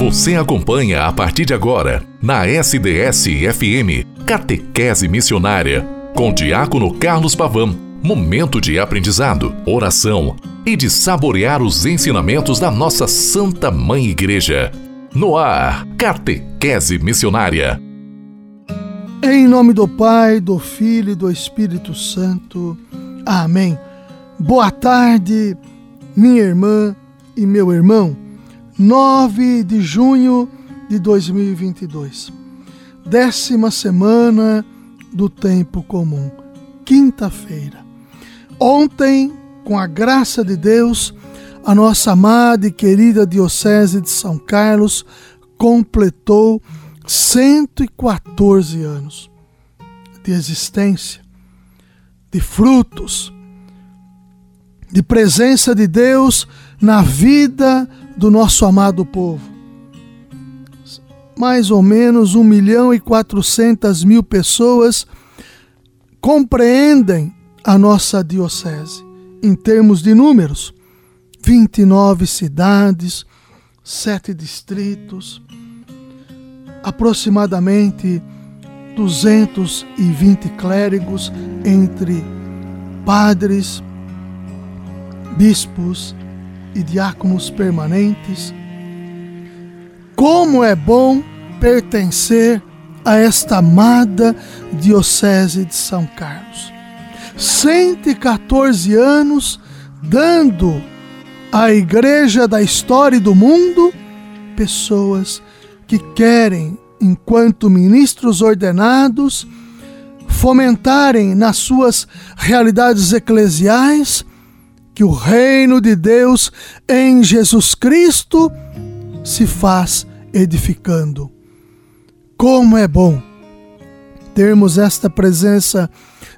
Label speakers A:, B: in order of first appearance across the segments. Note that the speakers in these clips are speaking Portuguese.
A: Você acompanha a partir de agora, na SDS-FM, Catequese Missionária, com Diácono Carlos Pavão. Momento de aprendizado, oração e de saborear os ensinamentos da nossa Santa Mãe Igreja. No ar, Catequese Missionária.
B: Em nome do Pai, do Filho e do Espírito Santo. Amém. Boa tarde, minha irmã e meu irmão. 9 de junho de 2022. Décima semana do tempo comum. Quinta-feira. Ontem, com a graça de Deus, a nossa amada e querida Diocese de São Carlos completou 114 anos de existência, de frutos, de presença de Deus na vida do nosso amado povo. Mais ou menos 1 milhão e 400 mil pessoas compreendem a nossa diocese em termos de números. 29 cidades, sete distritos, aproximadamente 220 clérigos entre padres, bispos e diáconos permanentes. Como é bom pertencer a esta amada Diocese de São Carlos. 114 anos dando à Igreja da história do mundo pessoas que querem, enquanto ministros ordenados, fomentarem nas suas realidades eclesiais que o reino de Deus em Jesus Cristo se faz edificando. Como é bom termos esta presença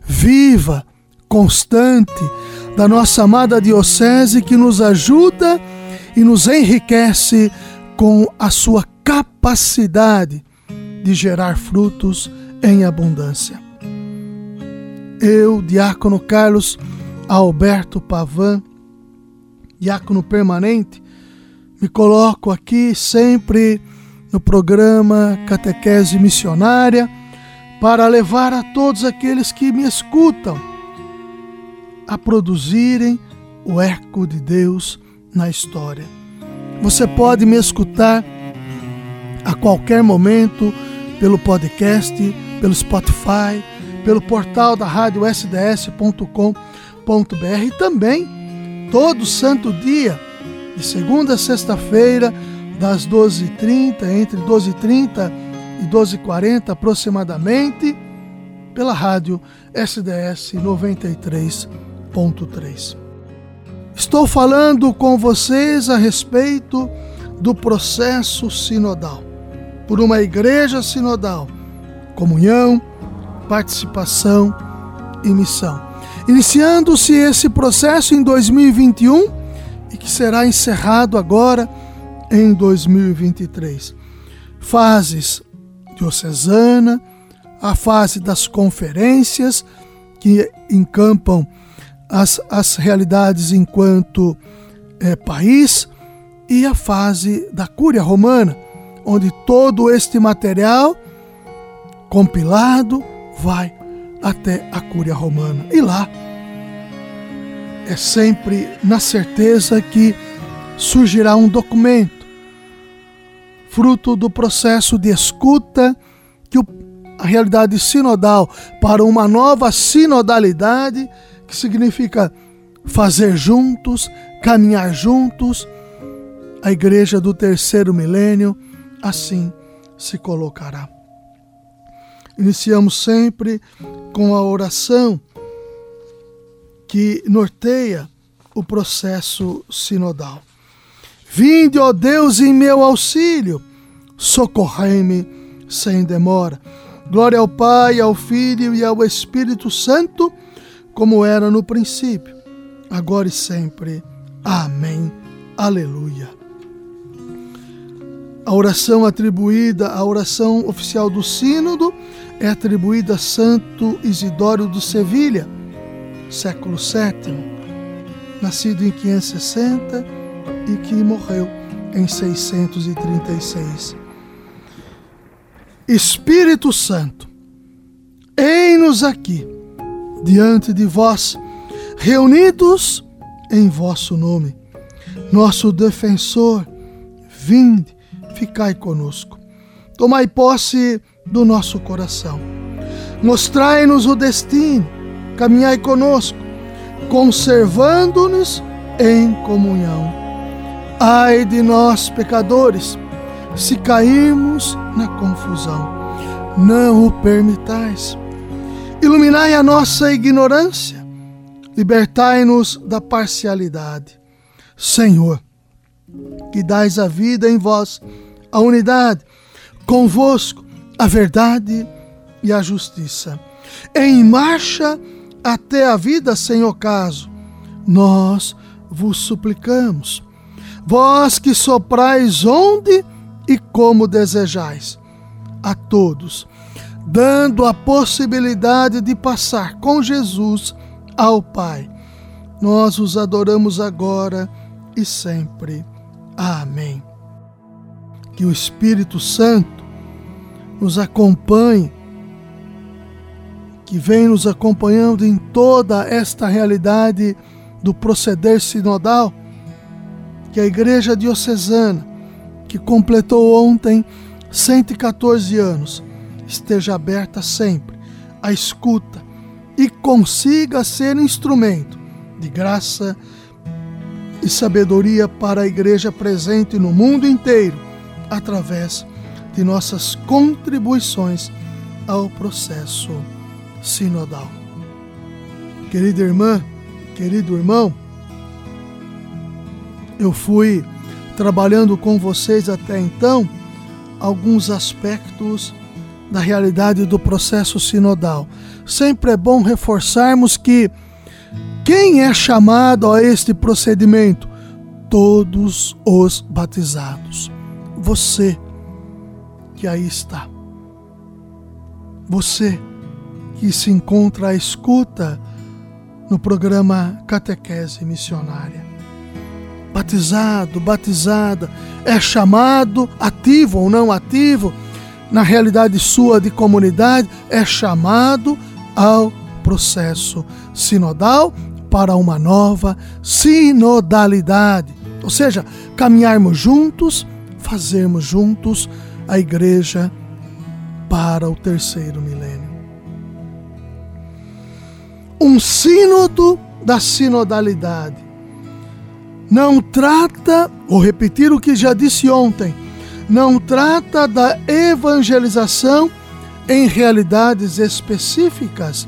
B: viva, constante da nossa amada Diocese que nos ajuda e nos enriquece com a sua capacidade de gerar frutos em abundância. Eu, Diácono Carlos, Alberto Pavan, diácono permanente, me coloco aqui sempre no programa Catequese Missionária para levar a todos aqueles que me escutam a produzirem o eco de Deus na história. Você pode me escutar a qualquer momento pelo podcast, pelo Spotify, pelo portal da rádio sds.com e também todo santo dia, de segunda a sexta-feira, das 12h30, entre 12h30 e 12h40 aproximadamente, pela rádio SDS 93.3. Estou falando com vocês a respeito do processo sinodal, por uma igreja sinodal, comunhão, participação e missão iniciando-se esse processo em 2021 e que será encerrado agora em 2023. Fases diocesana, a fase das conferências que encampam as, as realidades enquanto é, país e a fase da Cúria Romana, onde todo este material compilado vai até a Cúria Romana. E lá é sempre na certeza que surgirá um documento, fruto do processo de escuta que a realidade sinodal para uma nova sinodalidade, que significa fazer juntos, caminhar juntos, a igreja do terceiro milênio assim se colocará. Iniciamos sempre com a oração que norteia o processo sinodal. Vinde, ó Deus, em meu auxílio, socorrei-me sem demora. Glória ao Pai, ao Filho e ao Espírito Santo, como era no princípio, agora e sempre. Amém. Aleluia. A oração atribuída, a oração oficial do Sínodo, é atribuída a Santo Isidório do Sevilha, século VII, nascido em 560 e que morreu em 636. Espírito Santo, eis-nos aqui, diante de vós, reunidos em vosso nome. Nosso defensor, vinde, ficai conosco. Tomai posse do nosso coração. Mostrai-nos o destino, caminhai conosco, conservando-nos em comunhão. Ai de nós, pecadores, se cairmos na confusão. Não o permitais. Iluminai a nossa ignorância, libertai-nos da parcialidade. Senhor, que dais a vida em vós, a unidade, convosco a verdade e a justiça. Em marcha até a vida sem ocaso, nós vos suplicamos. Vós que soprais onde e como desejais, a todos, dando a possibilidade de passar com Jesus ao Pai. Nós os adoramos agora e sempre. Amém. Que o Espírito Santo nos acompanhe, que vem nos acompanhando em toda esta realidade do proceder sinodal, que a Igreja Diocesana que completou ontem 114 anos, esteja aberta sempre à escuta e consiga ser instrumento de graça e sabedoria para a igreja presente no mundo inteiro, através de nossas contribuições ao processo sinodal. Querida irmã, querido irmão, eu fui trabalhando com vocês até então alguns aspectos da realidade do processo sinodal. Sempre é bom reforçarmos que quem é chamado a este procedimento? Todos os batizados. Você que aí está. Você que se encontra à escuta no programa Catequese Missionária batizado, batizada, é chamado, ativo ou não ativo, na realidade sua de comunidade, é chamado ao processo sinodal para uma nova sinodalidade. Ou seja, caminharmos juntos, fazermos juntos a igreja para o terceiro milênio. Um sínodo da sinodalidade não trata, vou repetir o que já disse ontem, não trata da evangelização em realidades específicas,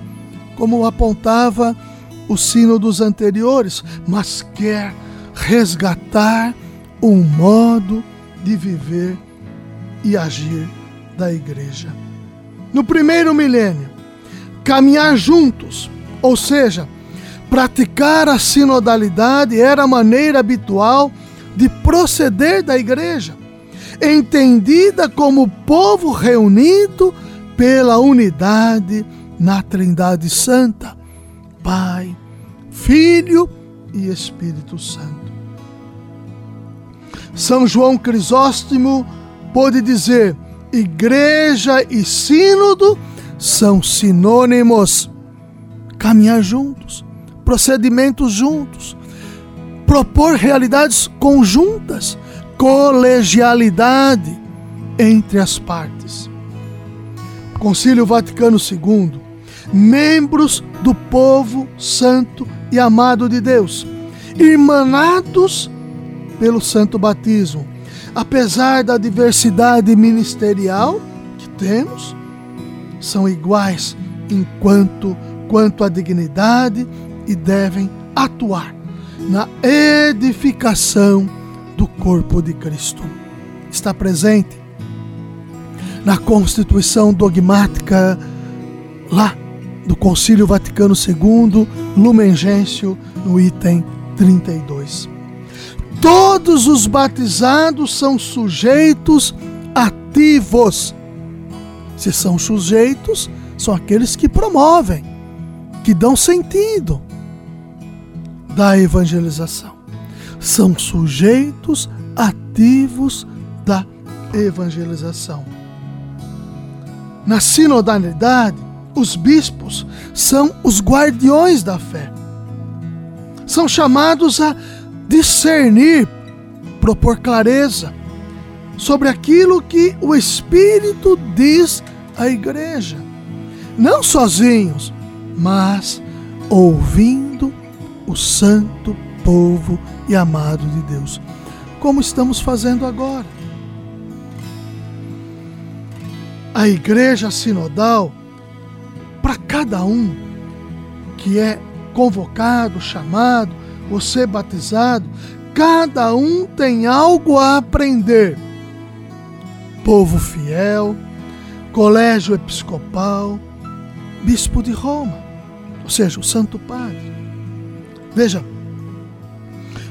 B: como apontava o sino dos anteriores, mas quer resgatar um modo de viver e agir da igreja. No primeiro milênio, caminhar juntos, ou seja, Praticar a sinodalidade era a maneira habitual de proceder da igreja, entendida como povo reunido pela unidade na Trindade Santa, Pai, Filho e Espírito Santo. São João Crisóstomo pôde dizer: igreja e sínodo são sinônimos. Caminhar juntos, procedimentos juntos, propor realidades conjuntas, colegialidade entre as partes. Concílio Vaticano II, membros do povo santo e amado de Deus, irmanados pelo santo batismo, apesar da diversidade ministerial que temos, são iguais enquanto quanto à dignidade e devem atuar na edificação do corpo de Cristo. Está presente na Constituição dogmática lá do Concílio Vaticano II, Lumen Gentium, no item 32. Todos os batizados são sujeitos ativos. Se são sujeitos, são aqueles que promovem, que dão sentido, da evangelização. São sujeitos ativos da evangelização. Na sinodalidade, os bispos são os guardiões da fé. São chamados a discernir, propor clareza sobre aquilo que o Espírito diz à igreja. Não sozinhos, mas ouvindo o santo povo e amado de Deus, como estamos fazendo agora. A igreja sinodal, para cada um que é convocado, chamado, você batizado, cada um tem algo a aprender. Povo fiel, colégio episcopal, bispo de Roma, ou seja, o Santo Padre. Veja,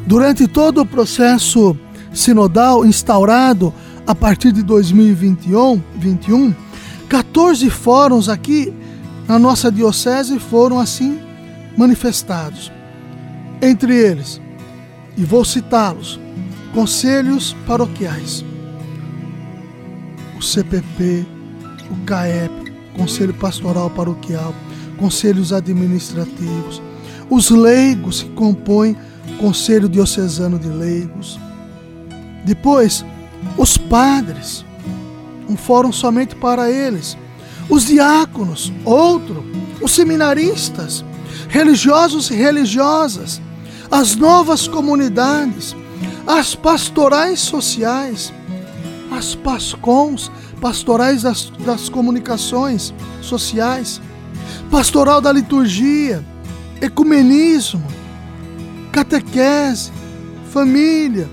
B: durante todo o processo sinodal instaurado a partir de 2021, 21, 14 fóruns aqui na nossa diocese foram assim manifestados. Entre eles, e vou citá-los, conselhos paroquiais, o CPP, o CAEP, Conselho Pastoral Paroquial, conselhos administrativos, os leigos que compõem o Conselho Diocesano de Leigos. Depois, os padres, um fórum somente para eles, os diáconos, outro, os seminaristas, religiosos e religiosas, as novas comunidades, as pastorais sociais, as pascons, pastorais das, das comunicações sociais, pastoral da liturgia, ecumenismo, catequese, família,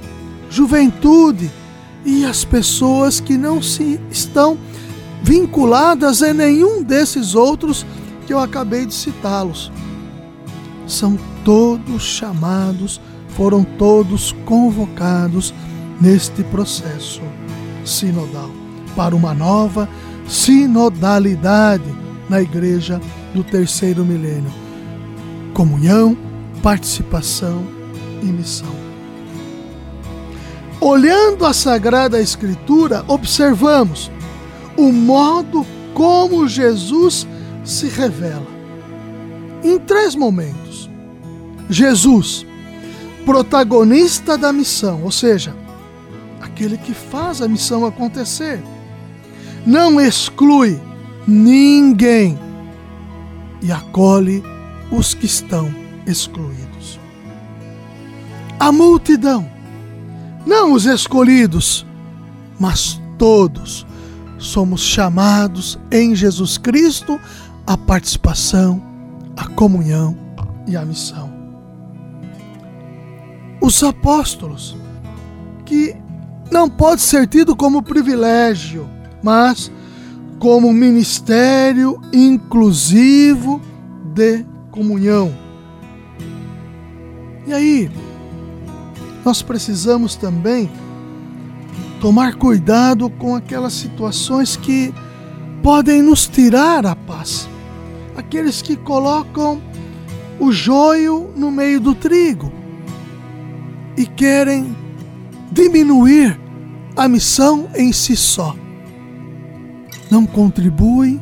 B: juventude e as pessoas que não se estão vinculadas a nenhum desses outros que eu acabei de citá-los. São todos chamados, foram todos convocados neste processo sinodal para uma nova sinodalidade na igreja do terceiro milênio. Comunhão, participação e missão. Olhando a Sagrada Escritura, observamos o modo como Jesus se revela. Em três momentos. Jesus, protagonista da missão, ou seja, aquele que faz a missão acontecer, não exclui ninguém e acolhe os que estão excluídos. A multidão, não os escolhidos, mas todos somos chamados em Jesus Cristo à participação, à comunhão e à missão. Os apóstolos, que não pode ser tido como privilégio, mas como ministério inclusivo de comunhão. E aí, nós precisamos também tomar cuidado com aquelas situações que podem nos tirar a paz. Aqueles que colocam o joio no meio do trigo e querem diminuir a missão em si só. Não contribuem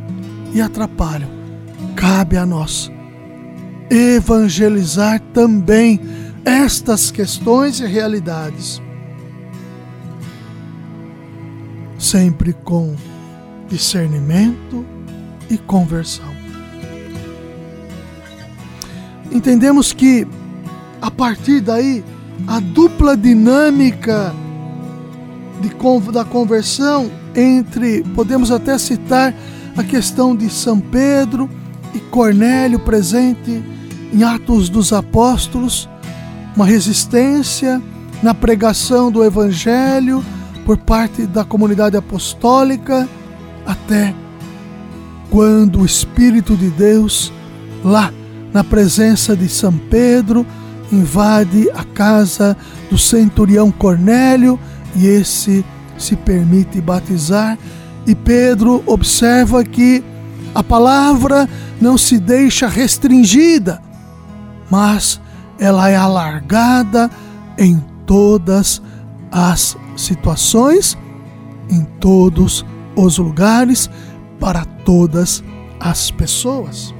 B: e atrapalham. Cabe a nós evangelizar também estas questões e realidades sempre com discernimento e conversão. Entendemos que a partir daí a dupla dinâmica de, da conversão entre, podemos até citar a questão de São Pedro e Cornélio presente em Atos dos Apóstolos, uma resistência na pregação do Evangelho por parte da comunidade apostólica até quando o Espírito de Deus, lá na presença de São Pedro, invade a casa do centurião Cornélio e esse se permite batizar. E Pedro observa que a palavra não se deixa restringida, mas ela é alargada em todas as situações, em todos os lugares, para todas as pessoas.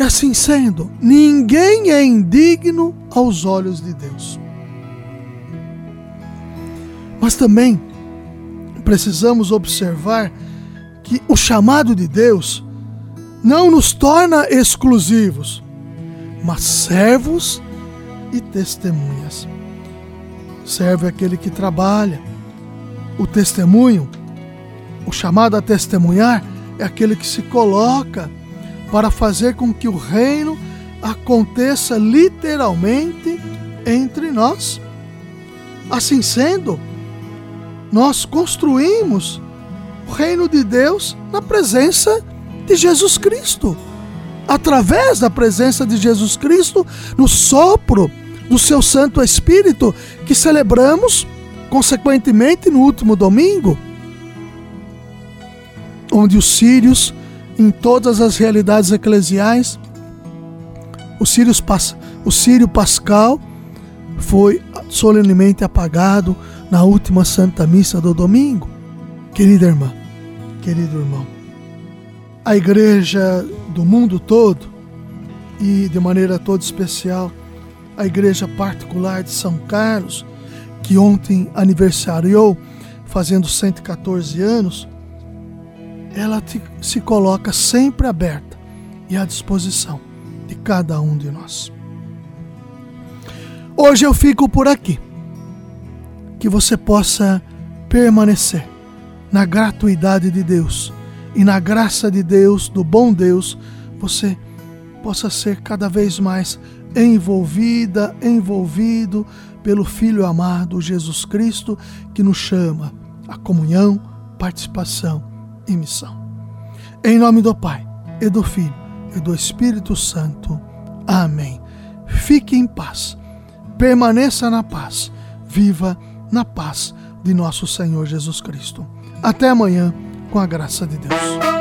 B: E assim sendo, ninguém é indigno aos olhos de Deus. Mas também precisamos observar que o chamado de Deus não nos torna exclusivos, mas servos e testemunhas. Serve aquele que trabalha. O testemunho, o chamado a testemunhar, é aquele que se coloca para fazer com que o reino aconteça literalmente entre nós. Assim sendo, nós construímos o reino de Deus na presença de Jesus Cristo. Através da presença de Jesus Cristo, no sopro do seu Santo Espírito, que celebramos, consequentemente, no último domingo, onde os sírios em todas as realidades eclesiais. O Sírio, o Sírio Pascal foi solenemente apagado na última Santa Missa do domingo. Querida irmã, querido irmão, a igreja do mundo todo e de maneira toda especial a igreja particular de São Carlos, que ontem aniversariou, fazendo 114 anos, ela te, se coloca sempre aberta e à disposição de cada um de nós. Hoje eu fico por aqui. Que você possa permanecer na gratuidade de Deus e na graça de Deus, do bom Deus, você possa ser cada vez mais envolvida, envolvido pelo Filho amado Jesus Cristo que nos chama à comunhão, participação e missão. Em nome do Pai, e do Filho, e do Espírito Santo. Amém. Fique em paz, permaneça na paz, viva na paz de nosso Senhor Jesus Cristo. Até amanhã, com a graça de Deus.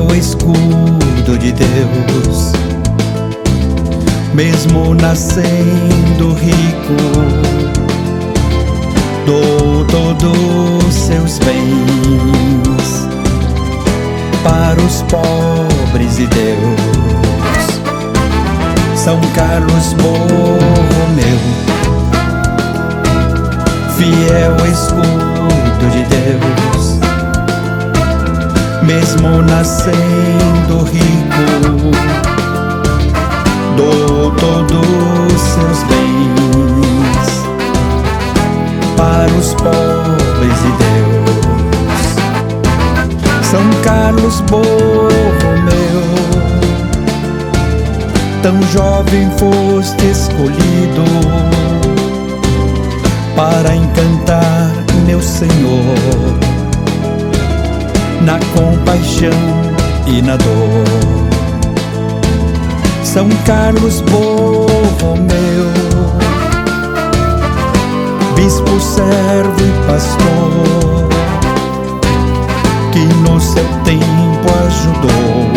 C: Fiel escudo de Deus, mesmo nascendo rico, dou todos seus bens para os pobres e Deus. São Carlos Borromeu fiel escudo mesmo nascendo rico, dou todos seus bens para os pobres e Deus. São Carlos Borromeu, tão jovem foste escolhido para encantar meu Senhor na compaixão e na dor. São Carlos Borromeu, bispo, servo e pastor, que no seu tempo ajudou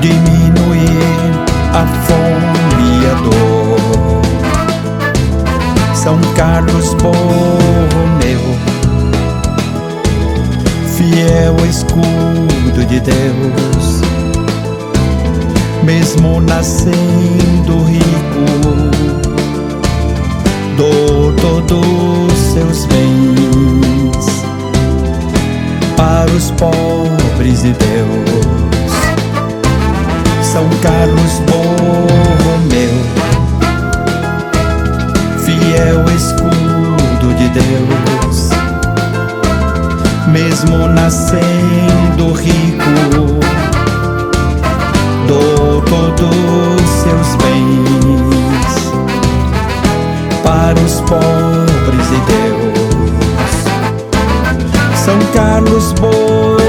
C: diminuir a fome e a dor são Carlos Borromeu, fiel escudo de Deus, mesmo nascendo rico, dou todos seus bens para os pobres de Deus. São Carlos Borromeu fiel escudo de Deus, mesmo nascendo rico, dou todos seus bens para os pobres e Deus. São Carlos Borromeu,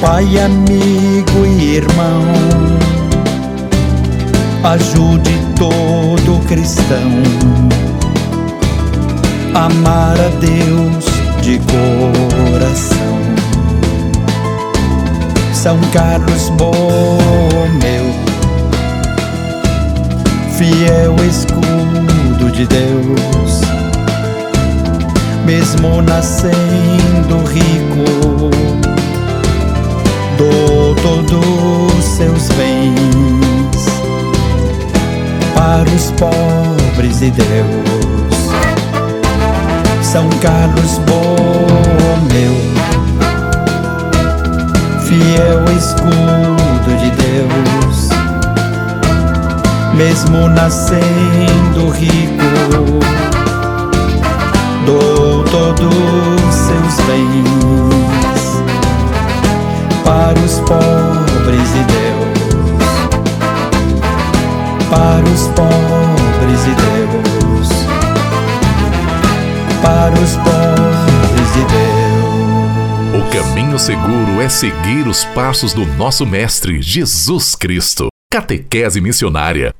C: Pai, amigo e irmão, ajude todo cristão amar a Deus de coração. São Carlos Borromeu, fiel escudo de Deus mesmo nascendo rico, dou todos seus bens para os pobres e Deus. São Carlos Borromeu, fiel escudo de Deus, mesmo nascendo rico dou todos seus bens para os pobres e Deus, para os pobres e Deus, para os pobres e Deus.
A: O caminho seguro é seguir os passos do nosso Mestre Jesus Cristo. Catequese Missionária.